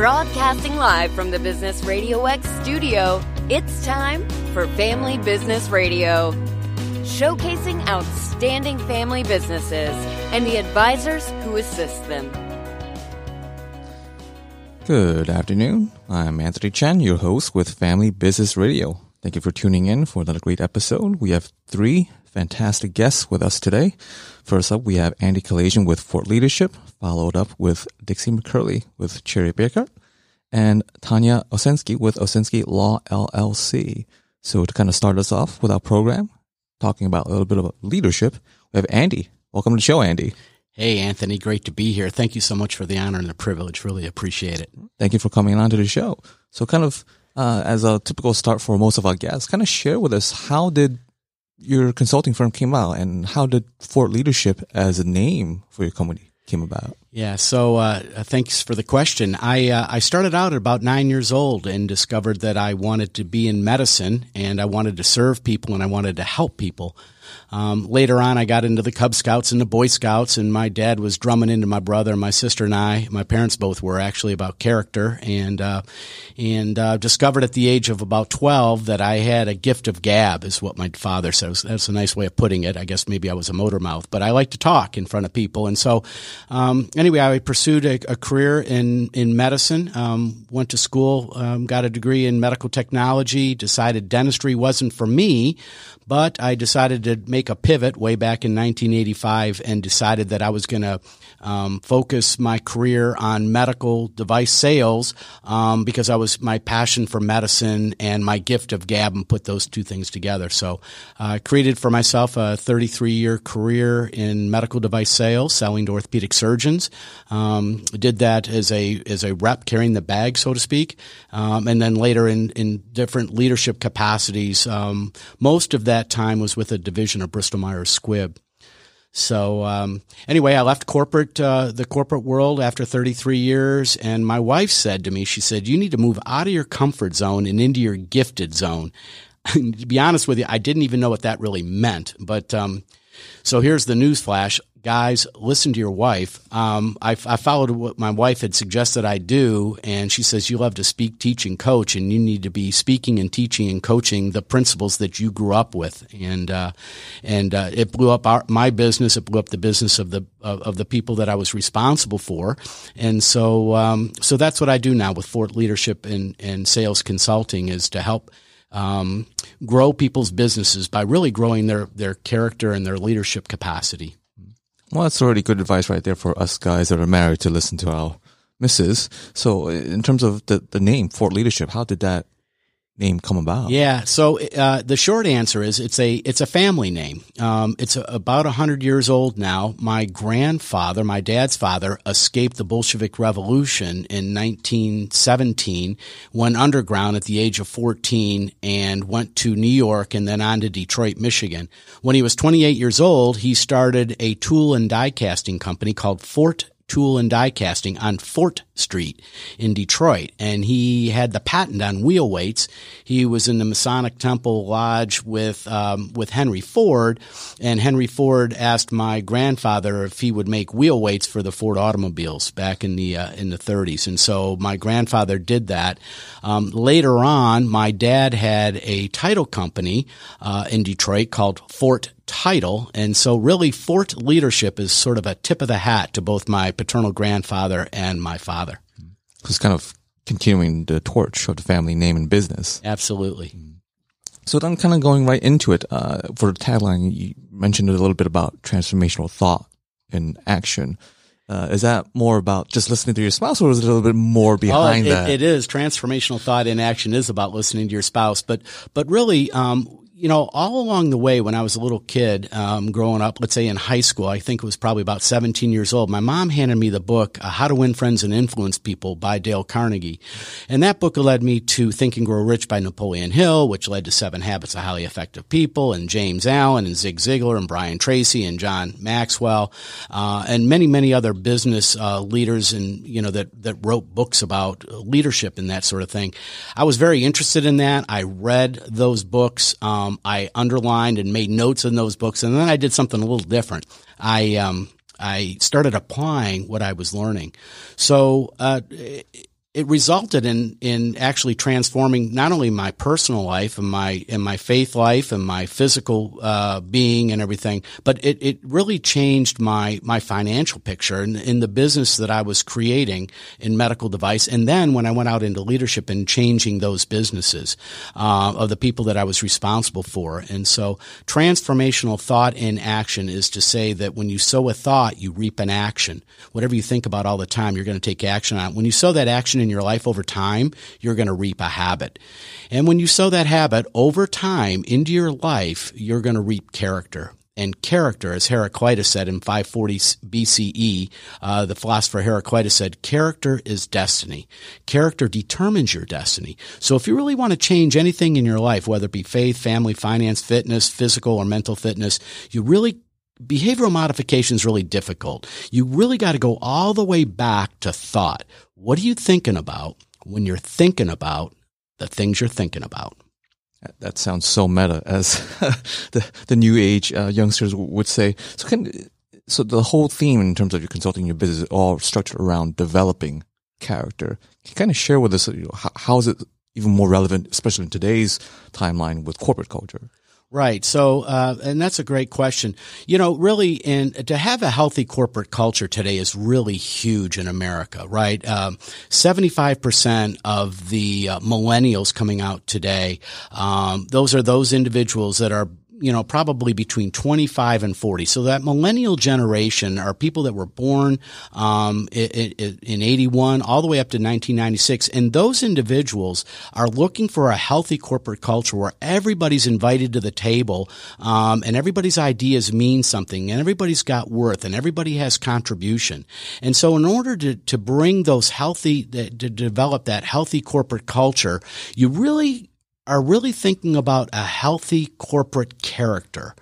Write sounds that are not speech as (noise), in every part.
Broadcasting live from the Business Radio X studio, it's time for Family Business Radio. Showcasing outstanding family businesses and the advisors who assist them. Good afternoon. I'm Anthony Chen, your host with Family Business Radio. Thank you for tuning in for another great episode. We have three fantastic guests with us today. First up, we have Andy Kalasian with Fort Leadership, followed up with Dixie McCurley with Cherry Bekaert, and Tanya Osensky with Osensky Law LLC. So to kind of start us off with our program, talking about a little bit of leadership, we have Andy. Welcome to the show, Andy. Hey, Anthony, great to be here. Thank you so much for the honor and the privilege. Really appreciate it. Thank you for coming on to the show. So kind of uh, as a typical start for most of our guests, kind of share with us how did your consulting firm came out and how did Fort Leadership as a name for your company came about? Yeah, so uh, thanks for the question. I uh, I started out at about nine years old and discovered that I wanted to be in medicine and I wanted to serve people and I wanted to help people. Um, later on, I got into the Cub Scouts and the Boy Scouts, and my dad was drumming into my brother, my sister, and I. My parents both were actually about character, and uh, and uh, discovered at the age of about twelve that I had a gift of gab, is what my father says. That's a nice way of putting it. I guess maybe I was a motor mouth, but I like to talk in front of people, and so um, anyway, I pursued a, a, career in in medicine. Um, went to school, um, got a degree in medical technology. Decided dentistry wasn't for me, but I decided to make a pivot way back in 1985 and decided that I was going to um, focus my career on medical device sales um, because I was my passion for medicine and my gift of gab and put those two things together. So I uh, created for myself a 33 year career in medical device sales, selling to orthopedic surgeons. Um, did that as a as a rep carrying the bag, so to speak, um, and then later in in different leadership capacities. Um, most of that time was with a division of Bristol Myers Squibb. So um, anyway, I left corporate uh, the corporate world after 33 years, and my wife said to me, she said, "You need to move out of your comfort zone and into your gifted zone." (laughs) to be honest with you, I didn't even know what that really meant. But um, so here's the news flash: guys, listen to your wife. Um, I, I, followed what my wife had suggested I do, and she says you love to speak, teach, and coach, and you need to be speaking and teaching and coaching the principles that you grew up with. And uh, and uh, it blew up our, my business. It blew up the business of the of, of the people that I was responsible for. And so um, so that's what I do now with Fort Leadership and and Sales Consulting is to help. Um, grow people's businesses by really growing their, their character and their leadership capacity. Well, that's already good advice right there for us guys that are married to listen to our misses. So, in terms of the, the name Fort Leadership, how did that name come about? Yeah. So uh, the short answer is it's a it's a family name. Um, it's a, about hundred years old now. My grandfather, my dad's father, escaped the Bolshevik Revolution in 1917, went underground at the age of 14, and went to New York and then on to Detroit, Michigan. When he was 28 years old, he started a tool and die casting company called Fort tool and die casting on Fort Street in Detroit. And he had the patent on wheel weights. He was in the Masonic Temple Lodge with, um, with Henry Ford. And Henry Ford asked my grandfather if he would make wheel weights for the Ford automobiles back in the, uh, in the 30s. And so my grandfather did that. Um, later on, my dad had a title company, uh, in Detroit called Fort title. And so really Fort leadership is sort of a tip of the hat to both my paternal grandfather and my father. It's kind of continuing the torch of the family name and business. Absolutely. So then kind of going right into it, uh, for the tagline, you mentioned a little bit about transformational thought and action. Uh, is that more about just listening to your spouse or is it a little bit more behind oh, it, that? It is. Transformational thought in action is about listening to your spouse, but, but really, um, you know, all along the way when I was a little kid, um, growing up, let's say in high school, I think it was probably about 17 years old, my mom handed me the book, uh, How to Win Friends and Influence People by Dale Carnegie. And that book led me to Think and Grow Rich by Napoleon Hill, which led to Seven Habits of Highly Effective People and James Allen and Zig Ziglar and Brian Tracy and John Maxwell, uh, and many, many other business, uh, leaders and, you know, that, that wrote books about leadership and that sort of thing. I was very interested in that. I read those books. Um, um, I underlined and made notes in those books, and then I did something a little different. I um, I started applying what I was learning. So uh, it resulted in in actually transforming not only my personal life and my and my faith life and my physical uh, being and everything, but it, it really changed my my financial picture in, in the business that I was creating in medical device. And then when I went out into leadership and changing those businesses uh, of the people that I was responsible for, and so transformational thought in action is to say that when you sow a thought, you reap an action. Whatever you think about all the time, you're going to take action on. When you sow that action in your life over time, you're going to reap a habit. And when you sow that habit over time into your life, you're going to reap character. And character, as Heraclitus said in 540 BCE, uh, the philosopher Heraclitus said, character is destiny. Character determines your destiny. So if you really want to change anything in your life, whether it be faith, family, finance, fitness, physical or mental fitness, you really behavioral modification is really difficult. You really got to go all the way back to thought. What are you thinking about when you're thinking about the things you're thinking about? That sounds so meta, as (laughs) the the new age uh, youngsters would say. So, can so the whole theme in terms of your consulting, your business, is all structured around developing character. Can you kind of share with us you know, how, how is it even more relevant, especially in today's timeline with corporate culture? Right. So, uh, and that's a great question. You know, really, and to have a healthy corporate culture today is really huge in America, right? Um, 75% of the uh, millennials coming out today, um, those are those individuals that are you know, probably between 25 and 40. So that millennial generation are people that were born um, in, in 81 all the way up to 1996. And those individuals are looking for a healthy corporate culture where everybody's invited to the table um, and everybody's ideas mean something and everybody's got worth and everybody has contribution. And so in order to, to bring those healthy, to develop that healthy corporate culture, you really are really thinking about a healthy corporate character.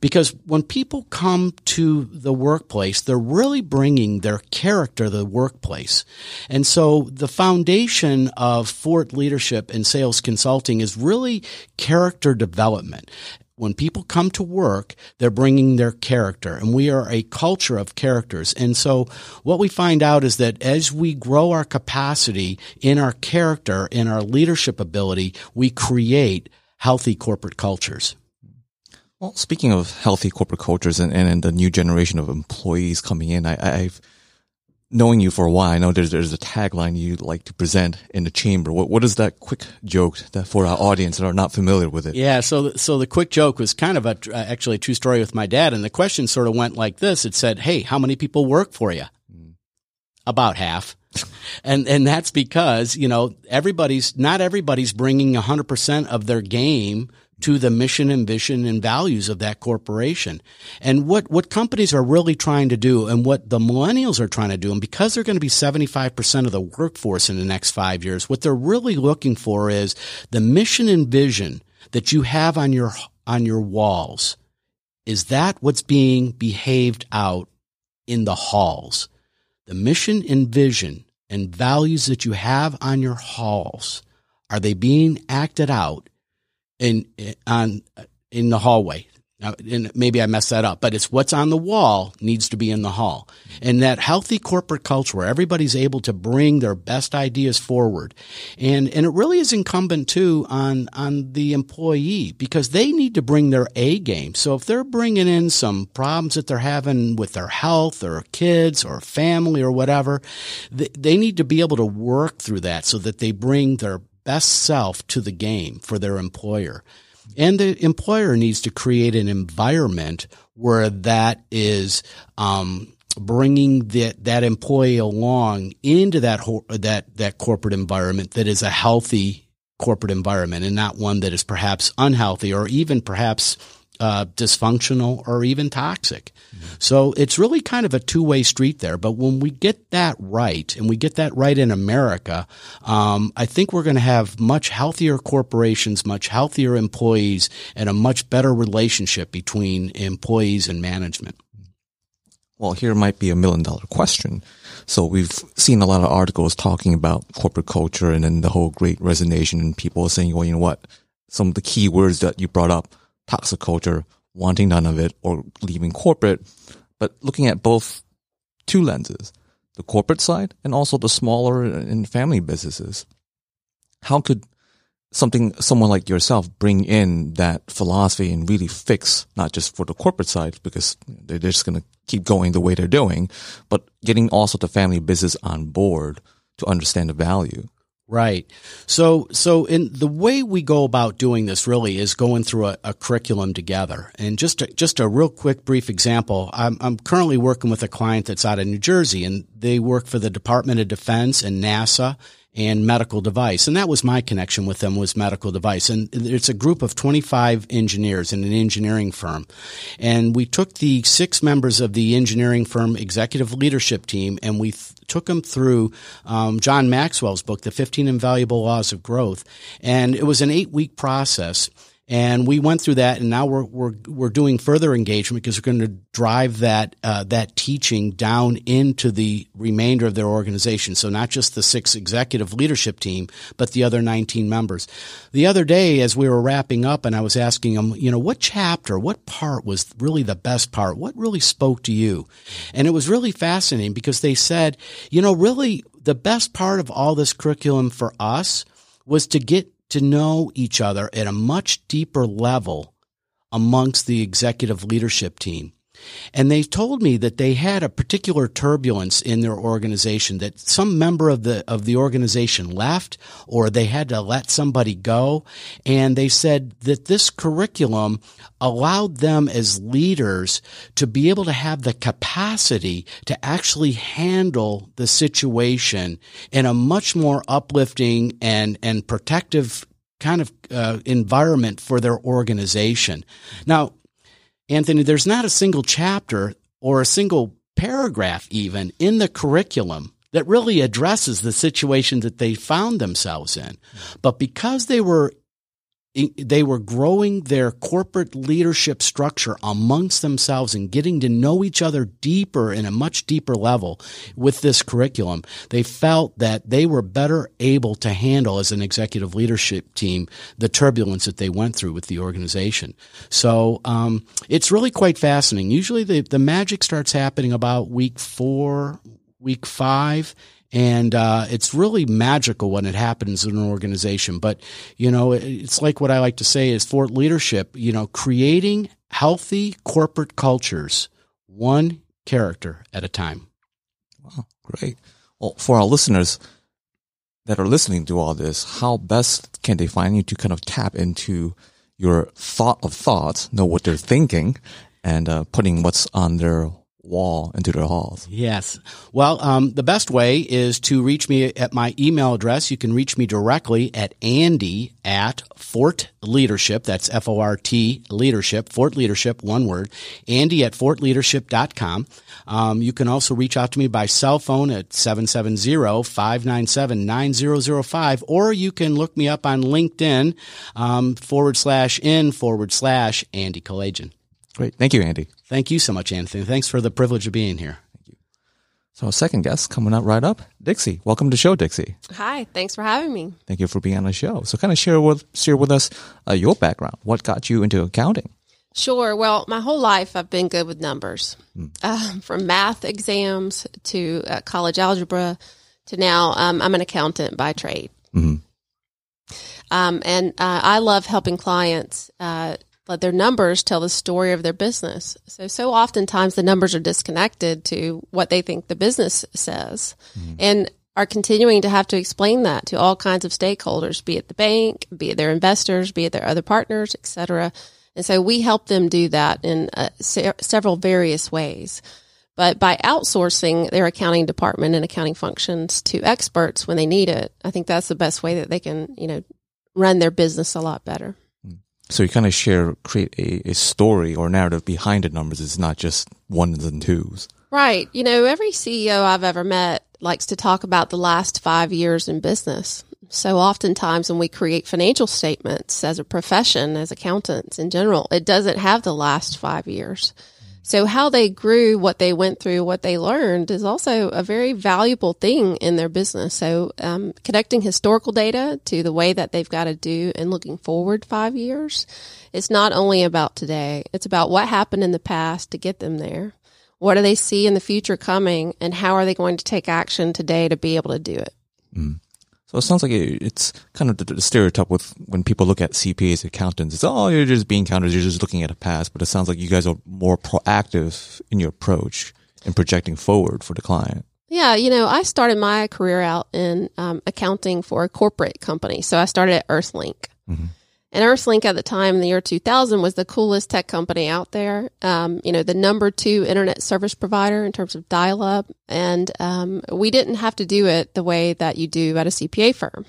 Because when people come to the workplace, they're really bringing their character to the workplace. And so the foundation of Fort Leadership and Sales Consulting is really character development when people come to work, they're bringing their character and we are a culture of characters. And so what we find out is that as we grow our capacity in our character, in our leadership ability, we create healthy corporate cultures. Well, speaking of healthy corporate cultures and, and, and the new generation of employees coming in, I, I've knowing you for a while, I know there's there's a tagline you like to present in the chamber. What what is that quick joke that for our audience that are not familiar with it? Yeah, so so the quick joke was kind of a uh, actually a true story with my dad, and the question sort of went like this: It said, "Hey, how many people work for you?" Mm. About half. and and that's because you know everybody's not everybody's bringing 100% of their game to the mission and vision and values of that corporation. And what, what companies are really trying to do and what the millennials are trying to do, and because they're going to be 75% of the workforce in the next five years, what they're really looking for is the mission and vision that you have on your, on your walls. Is that what's being behaved out in the halls? The mission and vision and values that you have on your halls, are they being acted out in on in the hallway. Now, and maybe I messed that up, but it's what's on the wall needs to be in the hall. And that healthy corporate culture where everybody's able to bring their best ideas forward. And, and it really is incumbent too on, on the employee because they need to bring their A game. So if they're bringing in some problems that they're having with their health or kids or family or whatever, they, they need to be able to work through that so that they bring their best self to the game for their employer. And the employer needs to create an environment where that is um, bringing that that employee along into that that that corporate environment that is a healthy corporate environment and not one that is perhaps unhealthy or even perhaps uh, dysfunctional or even toxic. Mm-hmm. So it's really kind of a two way street there. But when we get that right, and we get that right in America, um, I think we're going to have much healthier corporations, much healthier employees, and a much better relationship between employees and management. Well, here might be a million dollar question. So we've seen a lot of articles talking about corporate culture and then the whole great resignation and people saying, well, you know what? Some of the key words that you brought up toxic culture, wanting none of it, or leaving corporate, but looking at both two lenses. the corporate side and also the smaller and family businesses. How could something, someone like yourself bring in that philosophy and really fix not just for the corporate side because they're just going to keep going the way they're doing, but getting also the family business on board to understand the value? Right. So, so in the way we go about doing this really is going through a, a curriculum together. And just a, just a real quick, brief example. I'm, I'm currently working with a client that's out of New Jersey and they work for the Department of Defense and NASA and medical device. And that was my connection with them was medical device. And it's a group of 25 engineers in an engineering firm. And we took the six members of the engineering firm executive leadership team and we th- took him through um, John Maxwell's book, The 15 Invaluable Laws of Growth. And it was an eight week process. And we went through that, and now we're we're we're doing further engagement because we're going to drive that uh, that teaching down into the remainder of their organization. So not just the six executive leadership team, but the other 19 members. The other day, as we were wrapping up, and I was asking them, you know, what chapter, what part was really the best part? What really spoke to you? And it was really fascinating because they said, you know, really the best part of all this curriculum for us was to get to know each other at a much deeper level amongst the executive leadership team. And they told me that they had a particular turbulence in their organization that some member of the of the organization left or they had to let somebody go and they said that this curriculum allowed them as leaders to be able to have the capacity to actually handle the situation in a much more uplifting and and protective kind of uh, environment for their organization. Now, Anthony, there's not a single chapter or a single paragraph even in the curriculum that really addresses the situation that they found themselves in. But because they were they were growing their corporate leadership structure amongst themselves and getting to know each other deeper in a much deeper level with this curriculum. They felt that they were better able to handle as an executive leadership team the turbulence that they went through with the organization. So um, it's really quite fascinating. Usually the, the magic starts happening about week four, week five and uh, it's really magical when it happens in an organization. But you know, it's like what I like to say is for leadership. You know, creating healthy corporate cultures, one character at a time. Wow, great. Well, for our listeners that are listening to all this, how best can they find you to kind of tap into your thought of thoughts, know what they're thinking, and uh, putting what's on their wall into their halls? Yes. Well, um, the best way is to reach me at my email address. You can reach me directly at Andy at Fort Leadership. That's F O R T Leadership, Fort Leadership, one word. Andy at fortleadership.com. Um, you can also reach out to me by cell phone at 770-597-9005, or you can look me up on LinkedIn um, forward slash in forward slash Andy Kalajan. Great. Thank you, Andy. Thank you so much, Anthony. Thanks for the privilege of being here. Thank you. So, second guest coming up right up, Dixie. Welcome to the show, Dixie. Hi. Thanks for having me. Thank you for being on the show. So, kind of share with share with us uh, your background. What got you into accounting? Sure. Well, my whole life I've been good with numbers, mm. uh, from math exams to uh, college algebra to now um, I'm an accountant by trade. Mm-hmm. Um, and uh, I love helping clients uh, let their numbers tell the story of their business. So, so oftentimes the numbers are disconnected to what they think the business says mm-hmm. and are continuing to have to explain that to all kinds of stakeholders, be it the bank, be it their investors, be it their other partners, etc. And so we help them do that in uh, se- several various ways. But by outsourcing their accounting department and accounting functions to experts when they need it, I think that's the best way that they can, you know, run their business a lot better. So you kind of share, create a, a story or narrative behind the numbers. It's not just ones and twos. Right. You know, every CEO I've ever met likes to talk about the last five years in business. So oftentimes when we create financial statements as a profession, as accountants in general, it doesn't have the last five years. So how they grew, what they went through, what they learned is also a very valuable thing in their business. So um, connecting historical data to the way that they've got to do and looking forward five years, it's not only about today. It's about what happened in the past to get them there. What do they see in the future coming, and how are they going to take action today to be able to do it? Mm. So it sounds like it's kind of the stereotype with when people look at CPAs, accountants. It's oh, you're just being accountants, you're just looking at a past. But it sounds like you guys are more proactive in your approach and projecting forward for the client. Yeah, you know, I started my career out in um, accounting for a corporate company. So I started at Earthlink. Mm-hmm. And Earthlink at the time in the year 2000 was the coolest tech company out there. Um, you know, the number two internet service provider in terms of dial up. And um, we didn't have to do it the way that you do at a CPA firm.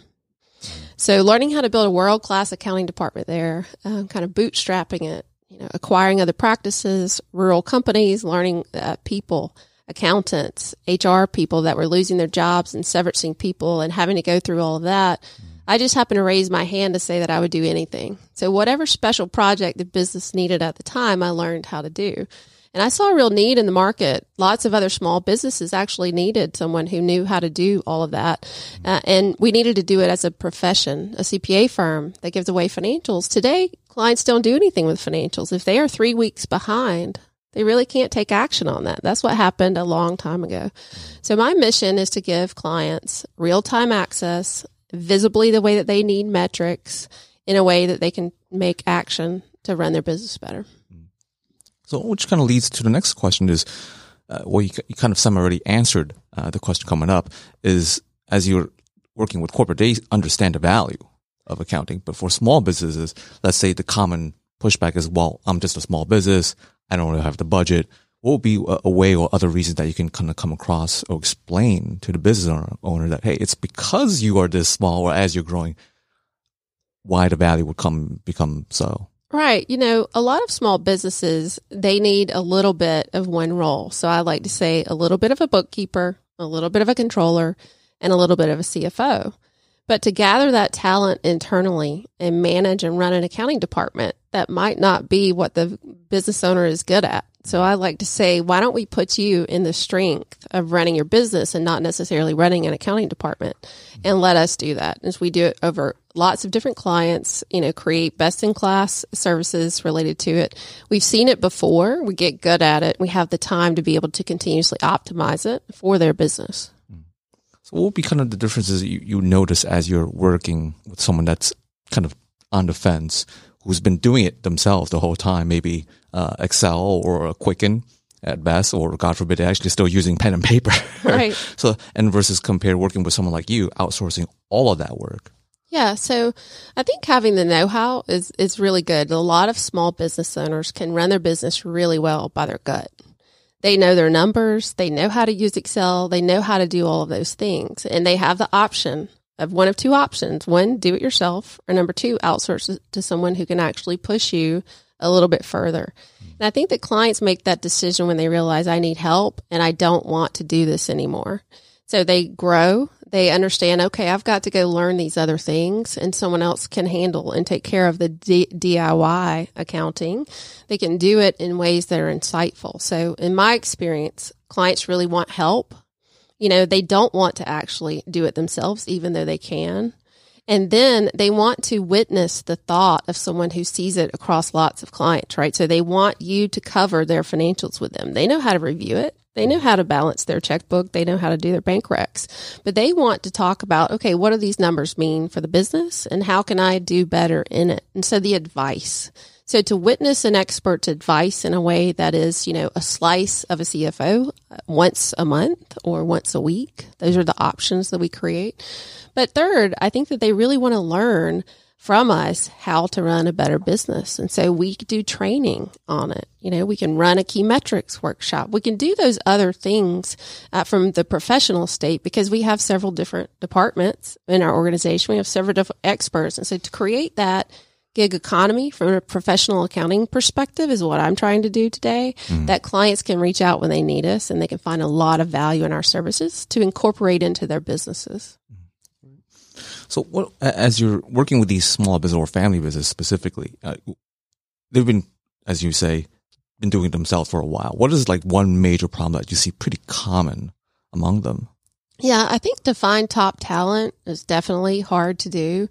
So learning how to build a world class accounting department there, uh, kind of bootstrapping it, you know, acquiring other practices, rural companies, learning uh, people, accountants, HR people that were losing their jobs and severacing people and having to go through all of that. Mm-hmm I just happened to raise my hand to say that I would do anything. So whatever special project the business needed at the time, I learned how to do. And I saw a real need in the market. Lots of other small businesses actually needed someone who knew how to do all of that. Uh, and we needed to do it as a profession, a CPA firm that gives away financials. Today, clients don't do anything with financials. If they are three weeks behind, they really can't take action on that. That's what happened a long time ago. So my mission is to give clients real time access visibly the way that they need metrics in a way that they can make action to run their business better. So, which kind of leads to the next question is, uh, well, you, you kind of some already answered uh, the question coming up is as you're working with corporate, they understand the value of accounting. But for small businesses, let's say the common pushback is, well, I'm just a small business. I don't really have the budget what would be a, a, way or other reasons that you can kind of come across or explain to the business owner, owner that, hey, it's because you are this small or as you're growing, why the value would come become so? Right. You know, a lot of small businesses, they need a little bit of one role. So I like to say a little bit of a bookkeeper, a little bit of a controller, and a little bit of a CFO. But to gather that talent internally and manage and run an accounting department, that might not be what the business owner is good at. So I like to say, why don't we put you in the strength of running your business and not necessarily running an accounting department and let us do that as we do it over lots of different clients, you know, create best in class services related to it. We've seen it before. We get good at it. We have the time to be able to continuously optimize it for their business. So what would be kind of the differences you, you notice as you're working with someone that's kind of on the fence, who's been doing it themselves the whole time, maybe uh, Excel or Quicken at best, or God forbid, they're actually still using pen and paper. (laughs) Right. so, and versus compare working with someone like you, outsourcing all of that work. Yeah, so I think having the know-how is is really good. A lot of small business owners can run their business really well by their gut. They know their numbers, they know how to use Excel, they know how to do all of those things, and they have the option of one of two options: one, do it yourself, or number two, outsource to someone who can actually push you a little bit further. And I think that clients make that decision when they realize I need help and I don't want to do this anymore. So they grow, they understand, okay, I've got to go learn these other things and someone else can handle and take care of the D- DIY accounting. They can do it in ways that are insightful. So in my experience, clients really want help. You know, they don't want to actually do it themselves, even though they can. And then they want to witness the thought of someone who sees it across lots of clients, right? So they want you to cover their financials with them. They know how to review it. They know how to balance their checkbook. They know how to do their bank recs, but they want to talk about, okay, what do these numbers mean for the business and how can I do better in it? And so the advice. So to witness an expert's advice in a way that is, you know, a slice of a CFO once a month or once a week, those are the options that we create. But third, I think that they really want to learn from us how to run a better business. And so we do training on it. You know, we can run a key metrics workshop. We can do those other things uh, from the professional state because we have several different departments in our organization. We have several different experts. And so to create that gig economy from a professional accounting perspective is what I'm trying to do today. Mm. That clients can reach out when they need us and they can find a lot of value in our services to incorporate into their businesses. So, what as you're working with these small business or family business specifically, uh, they've been, as you say, been doing it themselves for a while. What is like one major problem that you see pretty common among them? Yeah, I think to find top talent is definitely hard to do.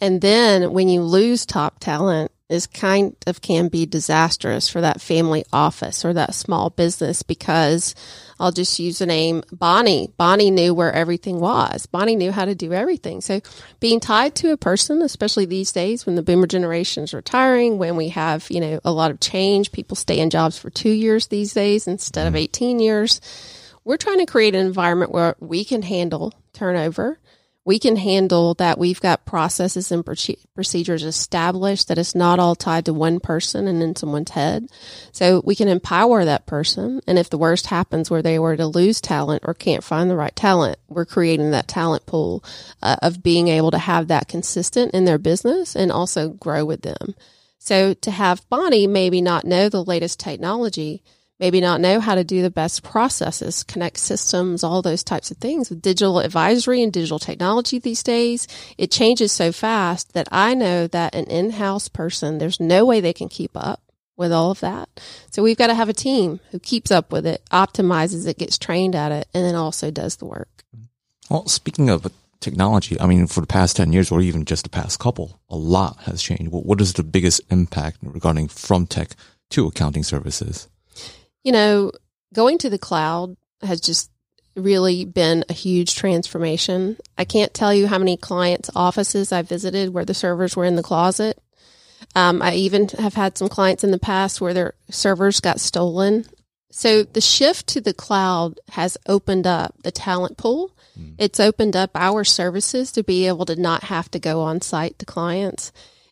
And then when you lose top talent is kind of can be disastrous for that family office or that small business because I'll just use the name Bonnie. Bonnie knew where everything was. Bonnie knew how to do everything. So being tied to a person, especially these days when the boomer generation is retiring, when we have, you know, a lot of change, people stay in jobs for two years these days instead of mm-hmm. 18 years. We're trying to create an environment where we can handle turnover we can handle that we've got processes and procedures established that it's not all tied to one person and in someone's head. So we can empower that person. And if the worst happens where they were to lose talent or can't find the right talent, we're creating that talent pool uh, of being able to have that consistent in their business and also grow with them. So to have Bonnie maybe not know the latest technology, maybe not know how to do the best processes, connect systems, all those types of things. With digital advisory and digital technology these days, it changes so fast that I know that an in-house person, there's no way they can keep up with all of that. So we've got to have a team who keeps up with it, optimizes it, gets trained at it, and then also does the work. Well, speaking of technology, I mean, for the past 10 years or even just the past couple, a lot has changed. What is the biggest impact regarding from tech to accounting services? You know, going to the cloud has just really been a huge transformation. I can't tell you how many clients' offices I visited where the servers were in the closet. Um, I even have had some clients in the past where their servers got stolen. So the shift to the cloud has opened up the talent pool. Mm. It's opened up our services to be able to not have to go on site to clients.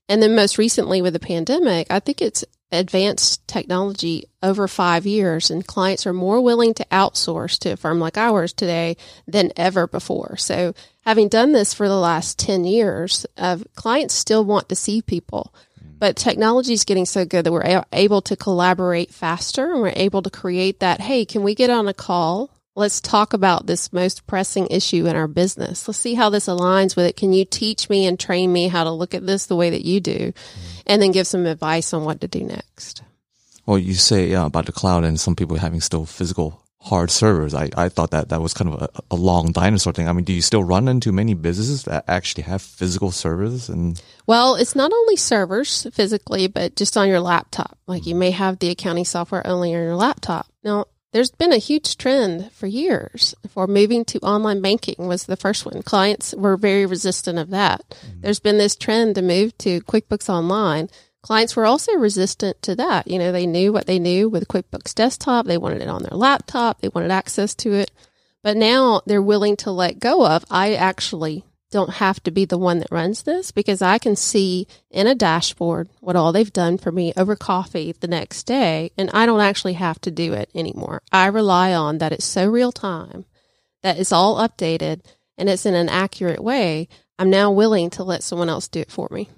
And then most recently with the pandemic, I think it's advanced technology over five years and clients are more willing to outsource to a firm like ours today than ever before. So having done this for the last 10 years, uh, clients still want to see people. But technology is getting so good that we're able to collaborate faster and we're able to create that, hey, can we get on a call Let's talk about this most pressing issue in our business. Let's see how this aligns with it. Can you teach me and train me how to look at this the way that you do? And then give some advice on what to do next. Well, you say uh, about the cloud and some people having still physical hard servers. I, I thought that that was kind of a, a, long dinosaur thing. I mean, do you still run into many businesses that actually have physical servers? And well, it's not only servers physically, but just on your laptop. Like you may have the accounting software only on your laptop. Now, there's been a huge trend for years for moving to online banking was the first one. Clients were very resistant of that. Mm-hmm. There's been this trend to move to QuickBooks Online. Clients were also resistant to that. You know, they knew what they knew with QuickBooks Desktop. They wanted it on their laptop. They wanted access to it. But now they're willing to let go of. I actually don't have to be the one that runs this because I can see in a dashboard what all they've done for me over coffee the next day. And I don't actually have to do it anymore. I rely on that it's so real time, that it's all updated and it's in an accurate way. I'm now willing to let someone else do it for me.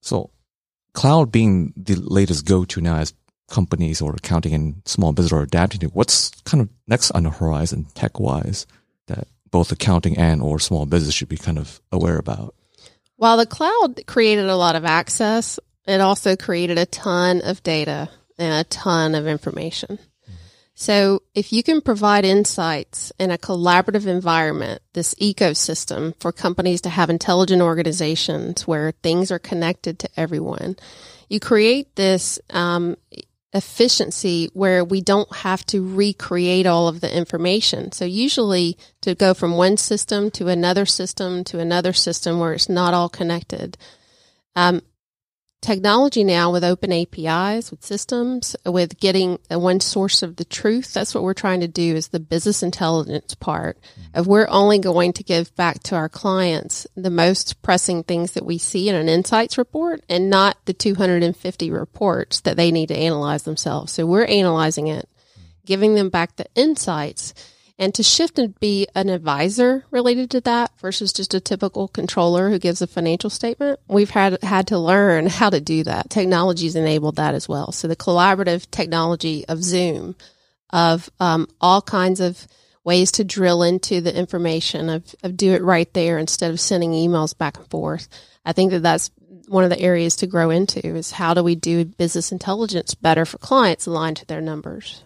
So cloud being the latest go to now as companies or accounting and small business are adapting to, what's kind of next on the horizon tech wise both accounting and or small business should be kind of aware about? While the cloud created a lot of access, it also created a ton of data and a ton of information. So if you can provide insights in a collaborative environment, this ecosystem for companies to have intelligent organizations where things are connected to everyone, you create this um, efficiency where we don't have to recreate all of the information. So usually to go from one system to another system to another system where it's not all connected. Um, technology now with open APIs, with systems, with getting one source of the truth. That's what we're trying to do is the business intelligence part mm-hmm. of we're only going to give back to our clients the most pressing things that we see in an insights report and not the 250 reports that they need to analyze themselves. So we're analyzing it, mm-hmm. giving them back the insights and to shift and be an advisor related to that versus just a typical controller who gives a financial statement, we've had had to learn how to do that. Technology's enabled that as well. So the collaborative technology of Zoom, of um, all kinds of ways to drill into the information of, of do it right there instead of sending emails back and forth. I think that that's one of the areas to grow into is how do we do business intelligence better for clients aligned to their numbers.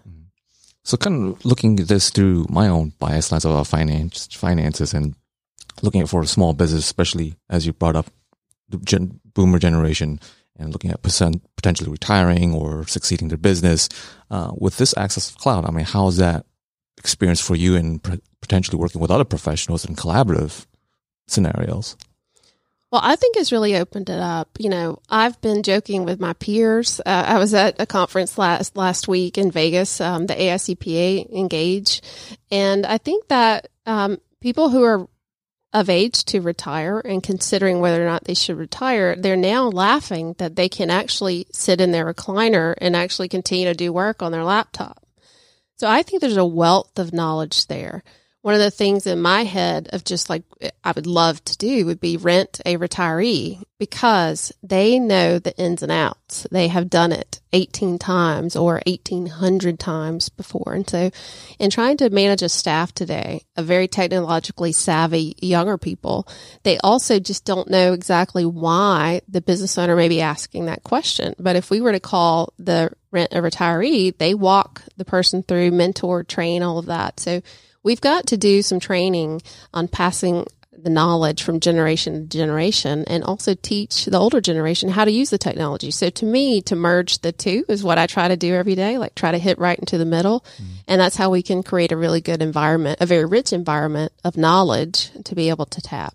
So, kind of looking at this through my own bias lens of finance, finances, and looking at for a small business, especially as you brought up the gen, boomer generation, and looking at percent, potentially retiring or succeeding their business uh, with this access to cloud. I mean, how is that experience for you in potentially working with other professionals in collaborative scenarios? Well, I think it's really opened it up. You know, I've been joking with my peers. Uh, I was at a conference last last week in Vegas, um, the AICPA Engage, and I think that um, people who are of age to retire and considering whether or not they should retire, they're now laughing that they can actually sit in their recliner and actually continue to do work on their laptop. So I think there's a wealth of knowledge there one of the things in my head of just like I would love to do would be rent a retiree because they know the ins and outs. They have done it 18 times or 1800 times before. And so in trying to manage a staff today, a very technologically savvy younger people, they also just don't know exactly why the business owner may be asking that question. But if we were to call the rent a retiree, they walk the person through, mentor, train, all of that. So we've got to do some training on passing the knowledge from generation to generation and also teach the older generation how to use the technology. So to me, to merge the two is what I try to do every day, like try to hit right into the middle. Mm-hmm. And that's how we can create a really good environment, a very rich environment of knowledge to be able to tap.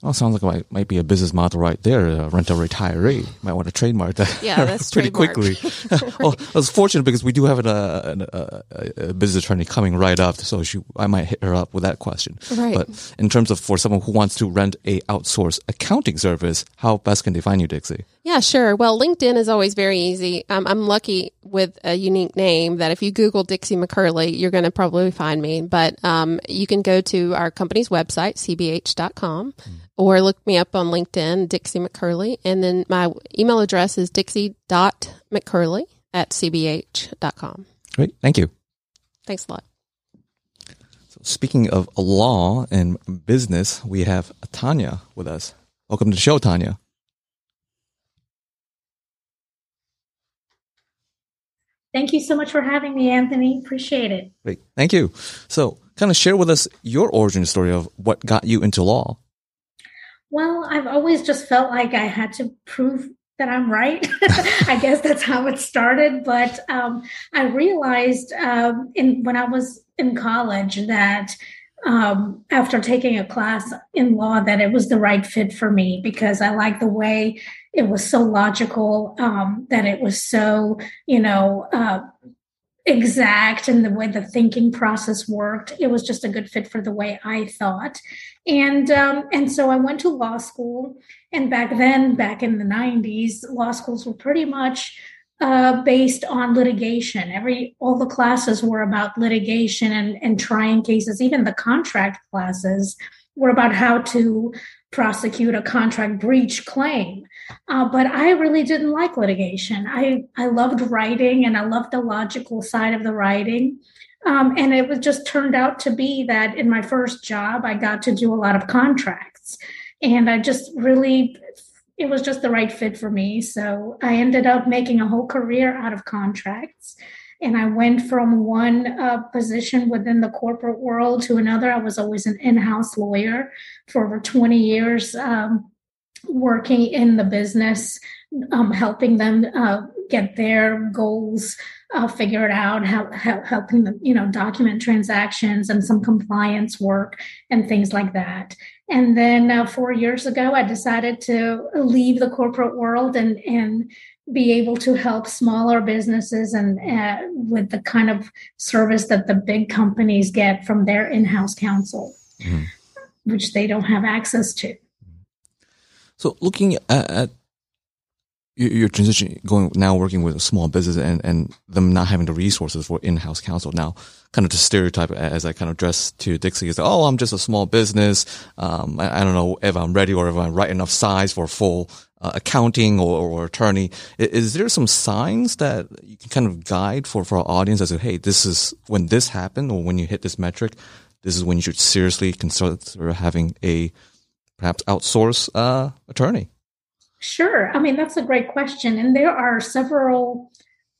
Oh, sounds like it might, might be a business model right there. A rental retiree might want to trademark that. Yeah, (laughs) that's pretty quickly. right. (laughs) (laughs) well, I was fortunate because we do have an, uh, a, a, business attorney coming right up, so she, I might hit her up with that question. Right. But in terms of for someone who wants to rent a outsourced accounting service, how best can they find you, Dixie? Yeah, sure. Well, LinkedIn is always very easy. Um, I'm lucky with a unique name that if you Google Dixie McCurley, you're going to probably find me. But um, you can go to our company's website, cbh.com. Mm or look me up on LinkedIn, Dixie McCurley. And then my email address is dixie.mccurley at cbh.com. Great. Thank you. Thanks a lot. So speaking of law and business, we have Tanya with us. Welcome to the show, Tanya. Thank you so much for having me, Anthony. Appreciate it. Great. Thank you. So, kind of share with us your origin story of what got you into law. Well, I've always just felt like I had to prove that I'm right. (laughs) I guess that's how it started. But um, I realized um, in when I was in college that um, after taking a class in law that it was the right fit for me because I like the way it was so logical, um, that it was so you know uh, exact and the way the thinking process worked. It was just a good fit for the way I thought. And um, and so I went to law school. And back then, back in the 90s, law schools were pretty much uh, based on litigation. Every all the classes were about litigation and, and trying cases. Even the contract classes were about how to prosecute a contract breach claim. Uh, but I really didn't like litigation. I, I loved writing and I loved the logical side of the writing. Um, and it was just turned out to be that in my first job, I got to do a lot of contracts. And I just really, it was just the right fit for me. So I ended up making a whole career out of contracts. And I went from one uh, position within the corporate world to another. I was always an in house lawyer for over 20 years. Um, working in the business, um, helping them uh, get their goals uh, figured out, help, help, helping them, you know, document transactions and some compliance work and things like that. And then uh, four years ago, I decided to leave the corporate world and and be able to help smaller businesses and uh, with the kind of service that the big companies get from their in-house counsel, mm-hmm. which they don't have access to. So looking at, at your transition, going now working with a small business and, and them not having the resources for in-house counsel. Now, kind of the stereotype as I kind of dress to Dixie is, oh, I'm just a small business. Um, I, I, don't know if I'm ready or if I'm right enough size for full uh, accounting or, or attorney. Is, is, there some signs that you can kind of guide for, for our audience as to, hey, this is when this happened or when you hit this metric, this is when you should seriously consider having a perhaps outsource uh, attorney? Sure. I mean, that's a great question. And there are several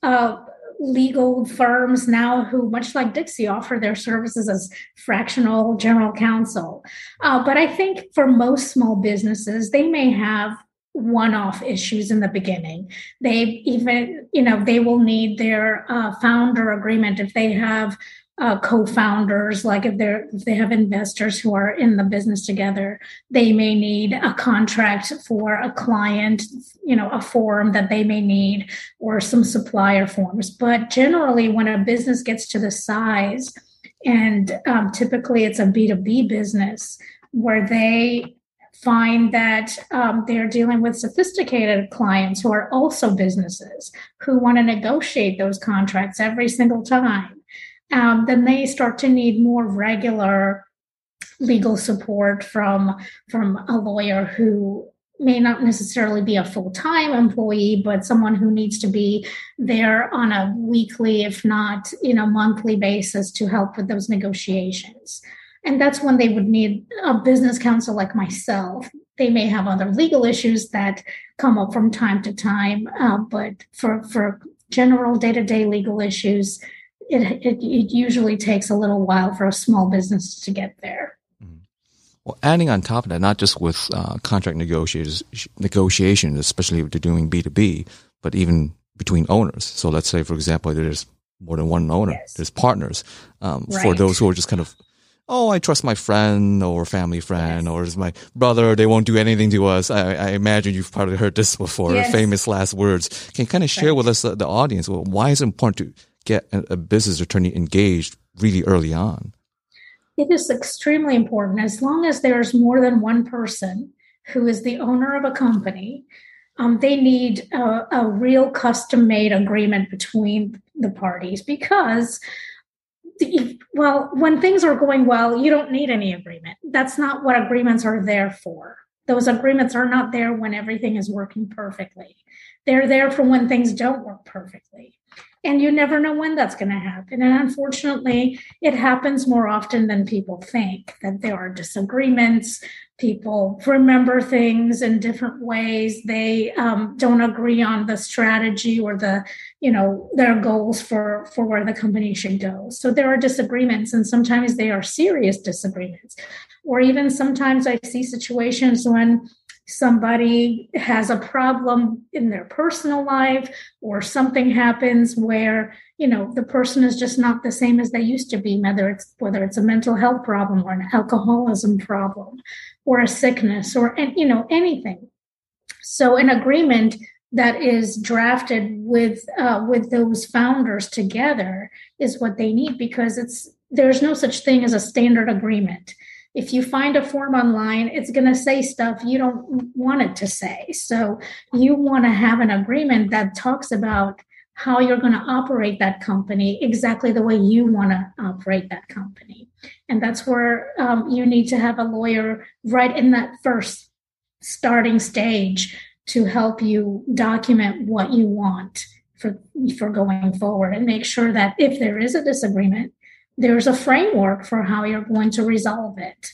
uh, legal firms now who, much like Dixie, offer their services as fractional general counsel. Uh, but I think for most small businesses, they may have one-off issues in the beginning they even you know they will need their uh, founder agreement if they have uh, co-founders like if they're if they have investors who are in the business together they may need a contract for a client you know a form that they may need or some supplier forms. But generally when a business gets to the size and um, typically it's a b2b business where they find that um, they're dealing with sophisticated clients who are also businesses who want to negotiate those contracts every single time, um, then they start to need more regular legal support from from a lawyer who may not necessarily be a full-time employee but someone who needs to be there on a weekly if not you know monthly basis to help with those negotiations and that's when they would need a business counsel like myself. They may have other legal issues that come up from time to time, uh, but for, for general day to day legal issues, it, it, it, usually takes a little while for a small business to get there. Mm-hmm. Well, adding on top of that, not just with uh, contract negotiators, negotiations, especially if they're doing B2B, but even between owners. So let's say, for example, there's more than one owner, yes. there's partners. Um, right. For those who are just kind of oh, I trust my friend or family friend yes. or is my brother. They won't do anything to us. I, I imagine you've probably heard this before. Yes. Famous last words. Can you kind of share right. with us uh, the audience? Well, why is it important to get a, business attorney engaged really early on? It is extremely important. As long as there's more than one person who is the owner of a company, um, they need a, a real custom made agreement between the parties because well, when things are going well, you don't need any agreement. That's not what agreements are there for. Those agreements are not there when everything is working perfectly. They're there for when things don't work perfectly. And you never know when that's going to happen. And unfortunately, it happens more often than people think that there are disagreements. People remember things in different ways. They um, don't agree on the strategy or the you know their goals for for where the company should go. So there are disagreements and sometimes they are serious disagreements. Or even sometimes i see situations when somebody has a problem in their personal life or something happens where you know the person is just not the same as they used to be whether it's whether it's a mental health problem or an alcoholism problem or a sickness or you know anything. So an agreement that is drafted with uh, with those founders together is what they need because it's there's no such thing as a standard agreement if you find a form online, it's going to say stuff you don't want it to say. So you want to have an agreement that talks about how you're going to operate that company exactly the way you want to operate that company. And that's where um, you need to have a lawyer right in that first starting stage to help you document what you want for for going forward and make sure that if there is a disagreement there's a framework for how you're going to resolve it.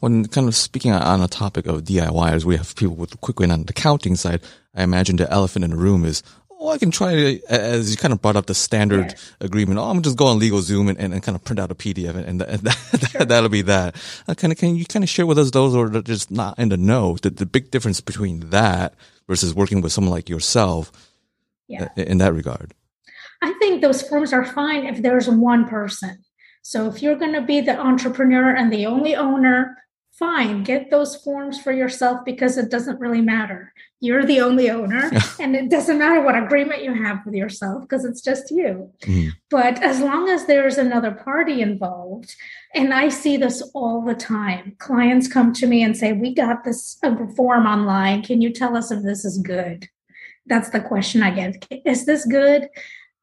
When kind of speaking on a topic of DIYers, we have people with quick win on the accounting side. I imagine the elephant in the room is, oh, I can try to, as you kind of brought up the standard yes. agreement. Oh, I'm just go on LegalZoom and, and, and, kind of print out a PDF and, and, (laughs) that, sure. that'll be that. Uh, kind of, can you kind of share with us those who are just not in the know, the, the big difference between that versus working with someone like yourself yeah. in that regard? I think those forms are fine if there's one person. So if you're going to be the entrepreneur and the only owner, fine, get those forms for yourself because it doesn't really matter. You're the only owner, (laughs) and it doesn't matter what agreement you have with yourself because it's just you. Mm. But as long as there's another party involved, and I see this all the time, clients come to me and say, We got this form online. Can you tell us if this is good? That's the question I get. Is this good?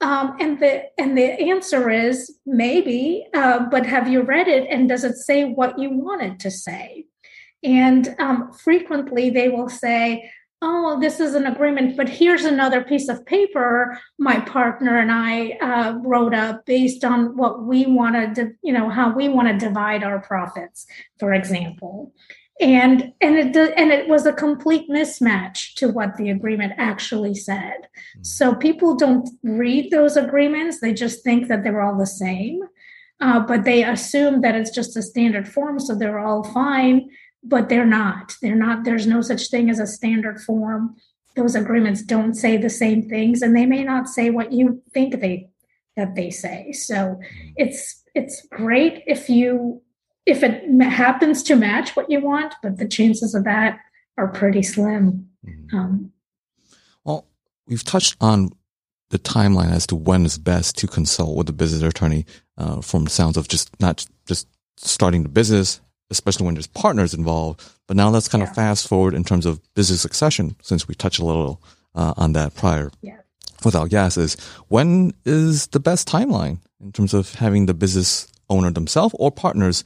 Um, and the and the answer is maybe, uh, but have you read it and does it say what you wanted to say? And um, frequently they will say, "Oh, this is an agreement, but here's another piece of paper my partner and I uh, wrote up based on what we wanted to, you know, how we want to divide our profits, for example." And and it and it was a complete mismatch to what the agreement actually said. Mm-hmm. So people don't read those agreements; they just think that they're all the same, uh, but they assume that it's just a standard form, so they're all fine. But they're not. They're not. There's no such thing as a standard form. Those agreements don't say the same things, and they may not say what you think they that they say. So mm-hmm. it's it's great if you if it happens to match what you want, but the chances of that are pretty slim. Mm-hmm. Um, well, we've touched on the timeline as to when is best to consult with a business attorney uh, from the sounds of just not just starting the business, especially when there's partners involved. But now let's kind yeah. of fast forward in terms of business succession, since we touched a little uh, on that prior. Yeah. Without gas, is when is the best timeline in terms of having the business owner themselves or partners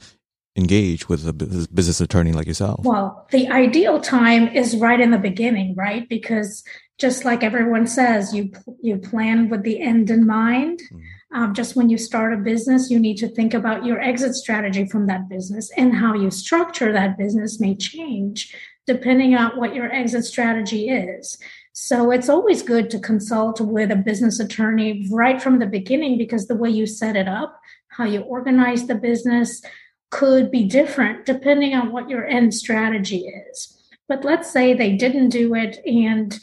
engage with a business attorney like yourself? Well, the ideal time is right in the beginning, right? Because just like everyone says, you you plan with the end in mind. Mm-hmm. Um, just when you start a business, you need to think about your exit strategy from that business and how you structure that business may change depending on what your exit strategy is. So it's always good to consult with a business attorney right from the beginning because the way you set it up, how you organize the business, could be different depending on what your end strategy is. But let's say they didn't do it and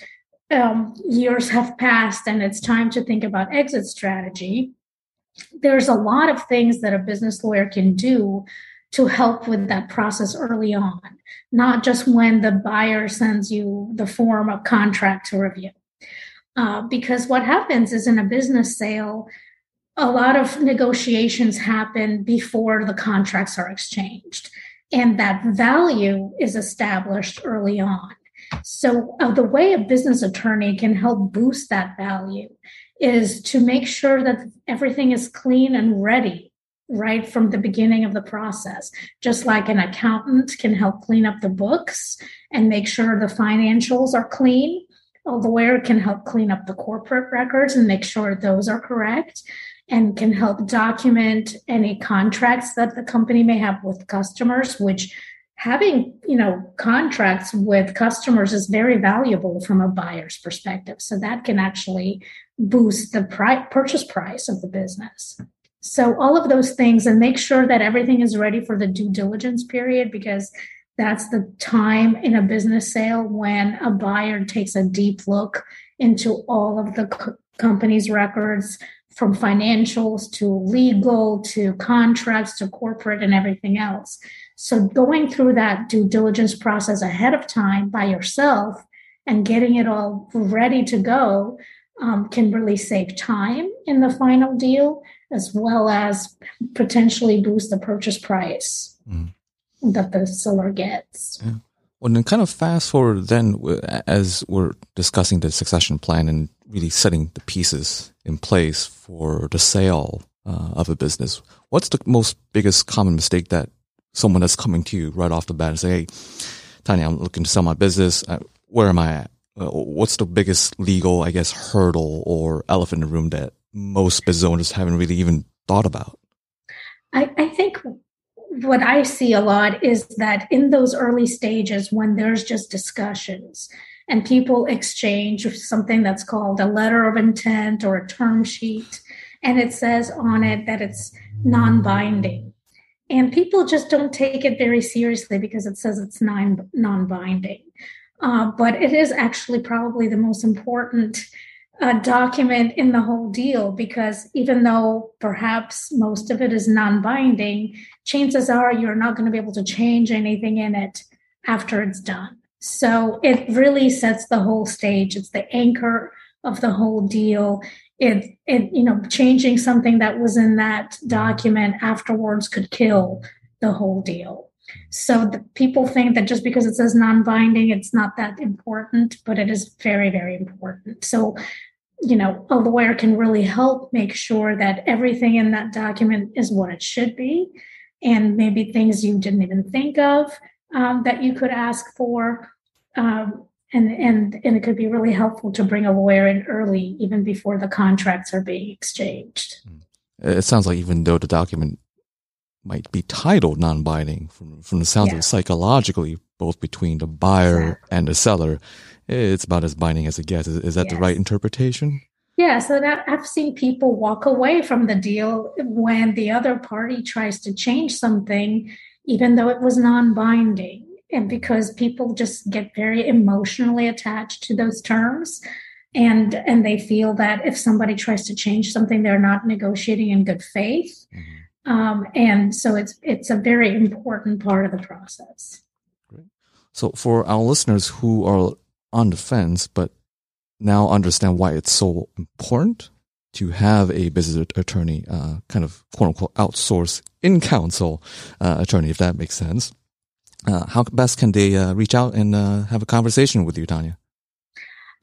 um, years have passed and it's time to think about exit strategy. There's a lot of things that a business lawyer can do to help with that process early on, not just when the buyer sends you the form of contract to review. Uh, because what happens is in a business sale, a lot of negotiations happen before the contracts are exchanged and that value is established early on. So uh, the way a business attorney can help boost that value is to make sure that everything is clean and ready right from the beginning of the process just like an accountant can help clean up the books and make sure the financials are clean. A lawyer can help clean up the corporate records and make sure those are correct and can help document any contracts that the company may have with customers which having you know contracts with customers is very valuable from a buyer's perspective. So that can actually boost the price, purchase price of the business. So all of those things and make sure that everything is ready for the due diligence period because that's the time in a business sale when a buyer takes a deep look into all of the co- company's records from financials to legal to contracts to corporate and everything else. So going through that due diligence process ahead of time by yourself and getting it all ready to go um, can really save time in the final deal as well as potentially boost the purchase price mm. that the seller gets. Yeah. Well, then kind of fast forward then as we're discussing the succession plan and really setting the pieces in place for the sale uh, of a business. What's the most biggest common mistake that someone that's coming to you right off the bat and say, "Hey, Tanya, I'm looking to sell my business. Uh, where am I at? Uh, what's the biggest legal, I guess, hurdle or elephant in the room that most business owners haven't really even thought about?" I, I think what I see a lot is that in those early stages, when there's just discussions and people exchange something that's called a letter of intent or a term sheet, and it says on it that it's non binding. And people just don't take it very seriously because it says it's non binding. Uh, but it is actually probably the most important uh, document in the whole deal because even though perhaps most of it is non binding, chances are you're not going to be able to change anything in it after it's done. So it really sets the whole stage. It's the anchor of the whole deal. It, it, you know, changing something that was in that document afterwards could kill the whole deal. So the people think that just because it says non-binding, it's not that important, but it is very, very important. So, you know, a lawyer can really help make sure that everything in that document is what it should be, and maybe things you didn't even think of um, that you could ask for. Um, and, and, and it could be really helpful to bring a lawyer in early, even before the contracts are being exchanged. It sounds like even though the document might be titled non-binding from, from the sounds yeah. of it psychologically, both between the buyer exactly. and the seller. It's about as binding as it gets. Is, is that yes. the right interpretation? Yeah, so that I've seen people walk away from the deal when the other party tries to change something, even though it was non-binding, and because people just get very emotionally attached to those terms, and and they feel that if somebody tries to change something, they're not negotiating in good faith, mm-hmm. um, and so it's it's a very important part of the process. Great. So for our listeners who are on the fence but now understand why it's so important to have a business attorney, uh, kind of quote unquote outsource in counsel uh, attorney, if that makes sense. Uh, how best can they uh, reach out and uh, have a conversation with you, Tanya?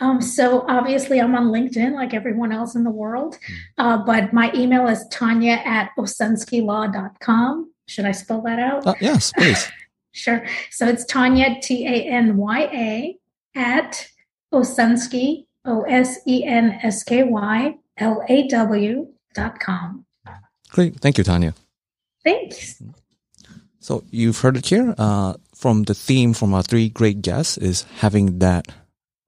Um, so obviously I'm on LinkedIn like everyone else in the world, hmm. uh, but my email is tanya at osenskylaw.com. Should I spell that out? yes, please. (laughs) sure. So it's Tanya, T-A-N-Y-A at Osensky, O S E N S K Y L A W dot com. Great. Thank you, Tanya. Thanks. So you've heard it here uh, from the theme from our three great guests is having that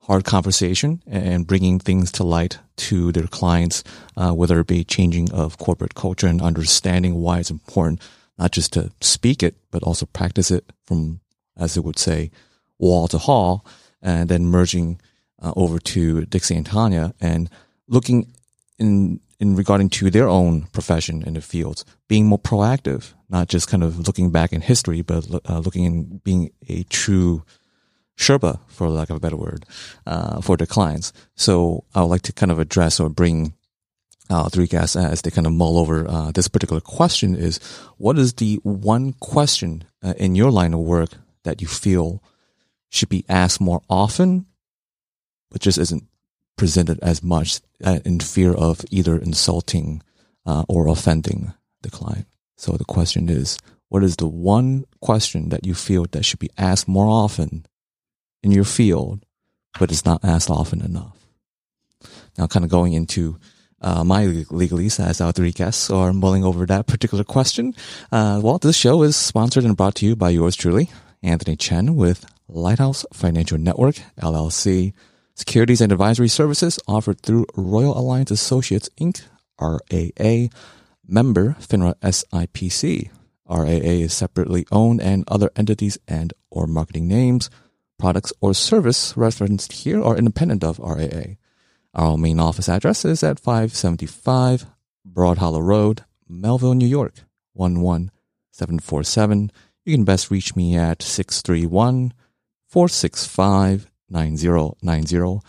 hard conversation and bringing things to light to their clients, uh, whether it be changing of corporate culture and understanding why it's important, not just to speak it, but also practice it from, as it would say, wall to hall, and then merging uh, over to Dixie and Tanya and looking in in regarding to their own profession in the fields, being more proactive, not just kind of looking back in history, but uh, looking and being a true Sherpa, for lack of a better word, uh, for their clients. So I would like to kind of address or bring uh, three guests as they kind of mull over uh, this particular question is what is the one question uh, in your line of work that you feel should be asked more often but just isn't presented as much uh, in fear of either insulting uh, or offending the client. So the question is, what is the one question that you feel that should be asked more often in your field, but it's not asked often enough? Now, kind of going into uh, my legalese as our three guests are mulling over that particular question. Uh, well, this show is sponsored and brought to you by yours truly, Anthony Chen with Lighthouse Financial Network, LLC. Securities and advisory services offered through Royal Alliance Associates Inc., RAA, member FINRA SIPC. RAA is separately owned and other entities and or marketing names, products or service referenced here are independent of RAA. Our main office address is at 575 Broad Hollow Road, Melville, New York, 11747. You can best reach me at 631 465 9090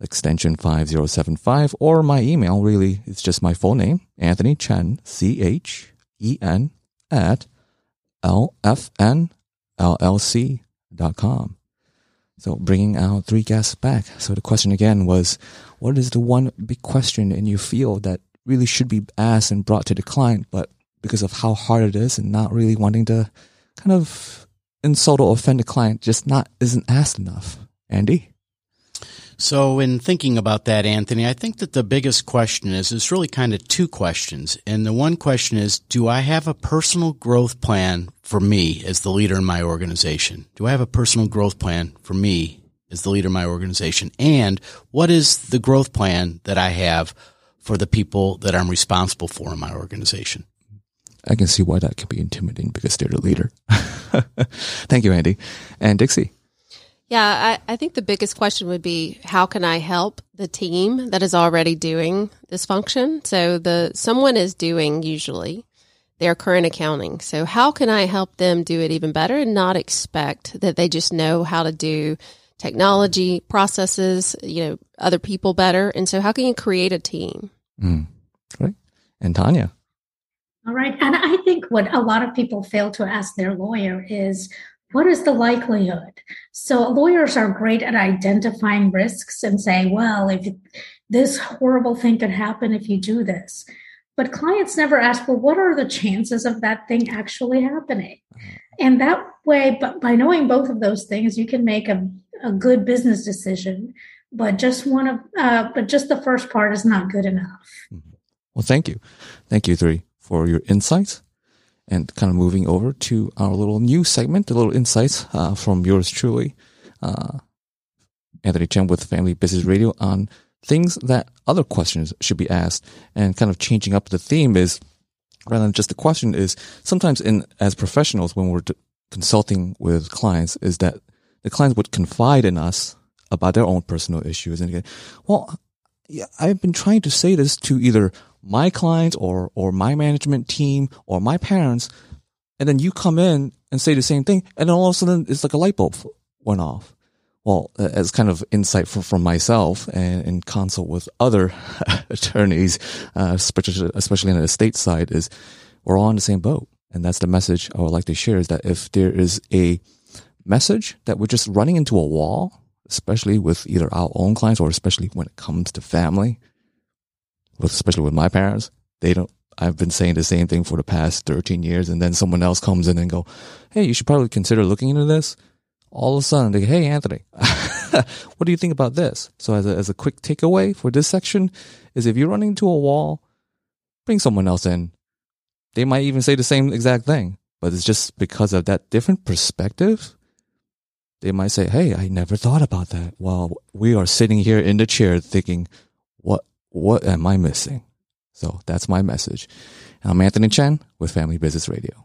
extension 5075 or my email really it's just my full name anthony chen c-h-e-n at lfnllc.com so bringing out three guests back. So the question again was what is the one big question in your field that really should be asked and brought to the client but because of how hard it is and not really wanting to kind of insult or offend the client just not isn't asked enough Andy? So, in thinking about that, Anthony, I think that the biggest question is it's really kind of two questions. And the one question is Do I have a personal growth plan for me as the leader in my organization? Do I have a personal growth plan for me as the leader of my organization? And what is the growth plan that I have for the people that I'm responsible for in my organization? I can see why that can be intimidating because they're the leader. (laughs) Thank you, Andy. And Dixie. Yeah, I, I, think the biggest question would be how can I help the team that is already doing this function? So the someone is doing usually their current accounting. So how can I help them do it even better and not expect that they just know how to do technology processes, you know, other people better? And so how can you create a team? Mm, great. And Tanya. All right. And I think what a lot of people fail to ask their lawyer is what is the likelihood? So lawyers are great at identifying risks and saying, well, if this horrible thing could happen if you do this. But clients never ask, well, what are the chances of that thing actually happening? And that way, but by knowing both of those things, you can make a, a good business decision. But just one of, uh, but just the first part is not good enough. Well, thank you, thank you three for your insights and kind of moving over to our little new segment, a little insights uh, from yours truly, uh, Anthony Chen with Family Business Radio on things that other questions should be asked, and kind of changing up the theme is rather than just the question is sometimes in as professionals when we're d- consulting with clients is that the clients would confide in us about their own personal issues. And again, well, yeah, I've been trying to say this to either my clients or, or my management team or my parents. And then you come in and say the same thing. And then all of a sudden it's like a light bulb went off. Well, as kind of insight from, myself and in consult with other (laughs) attorneys, uh, especially, especially on the estate side is we're all on the same boat. And that's the message I would like to share is that if there is a message that we're just running into a wall, especially with either our own clients or especially when it comes to family, with, especially with my parents, they don't, I've been saying the same thing for the past 13 years. And then someone else comes in and go, Hey, you should probably consider looking into this. All of a sudden they go, Hey, Anthony, (laughs) what do you think about this? So as a, as a quick takeaway for this section is if you're running into a wall, bring someone else in. They might even say the same exact thing, but it's just because of that different perspective they might say, Hey, I never thought about that. While we are sitting here in the chair thinking, what, what am I missing? So that's my message. I'm Anthony Chen with Family Business Radio.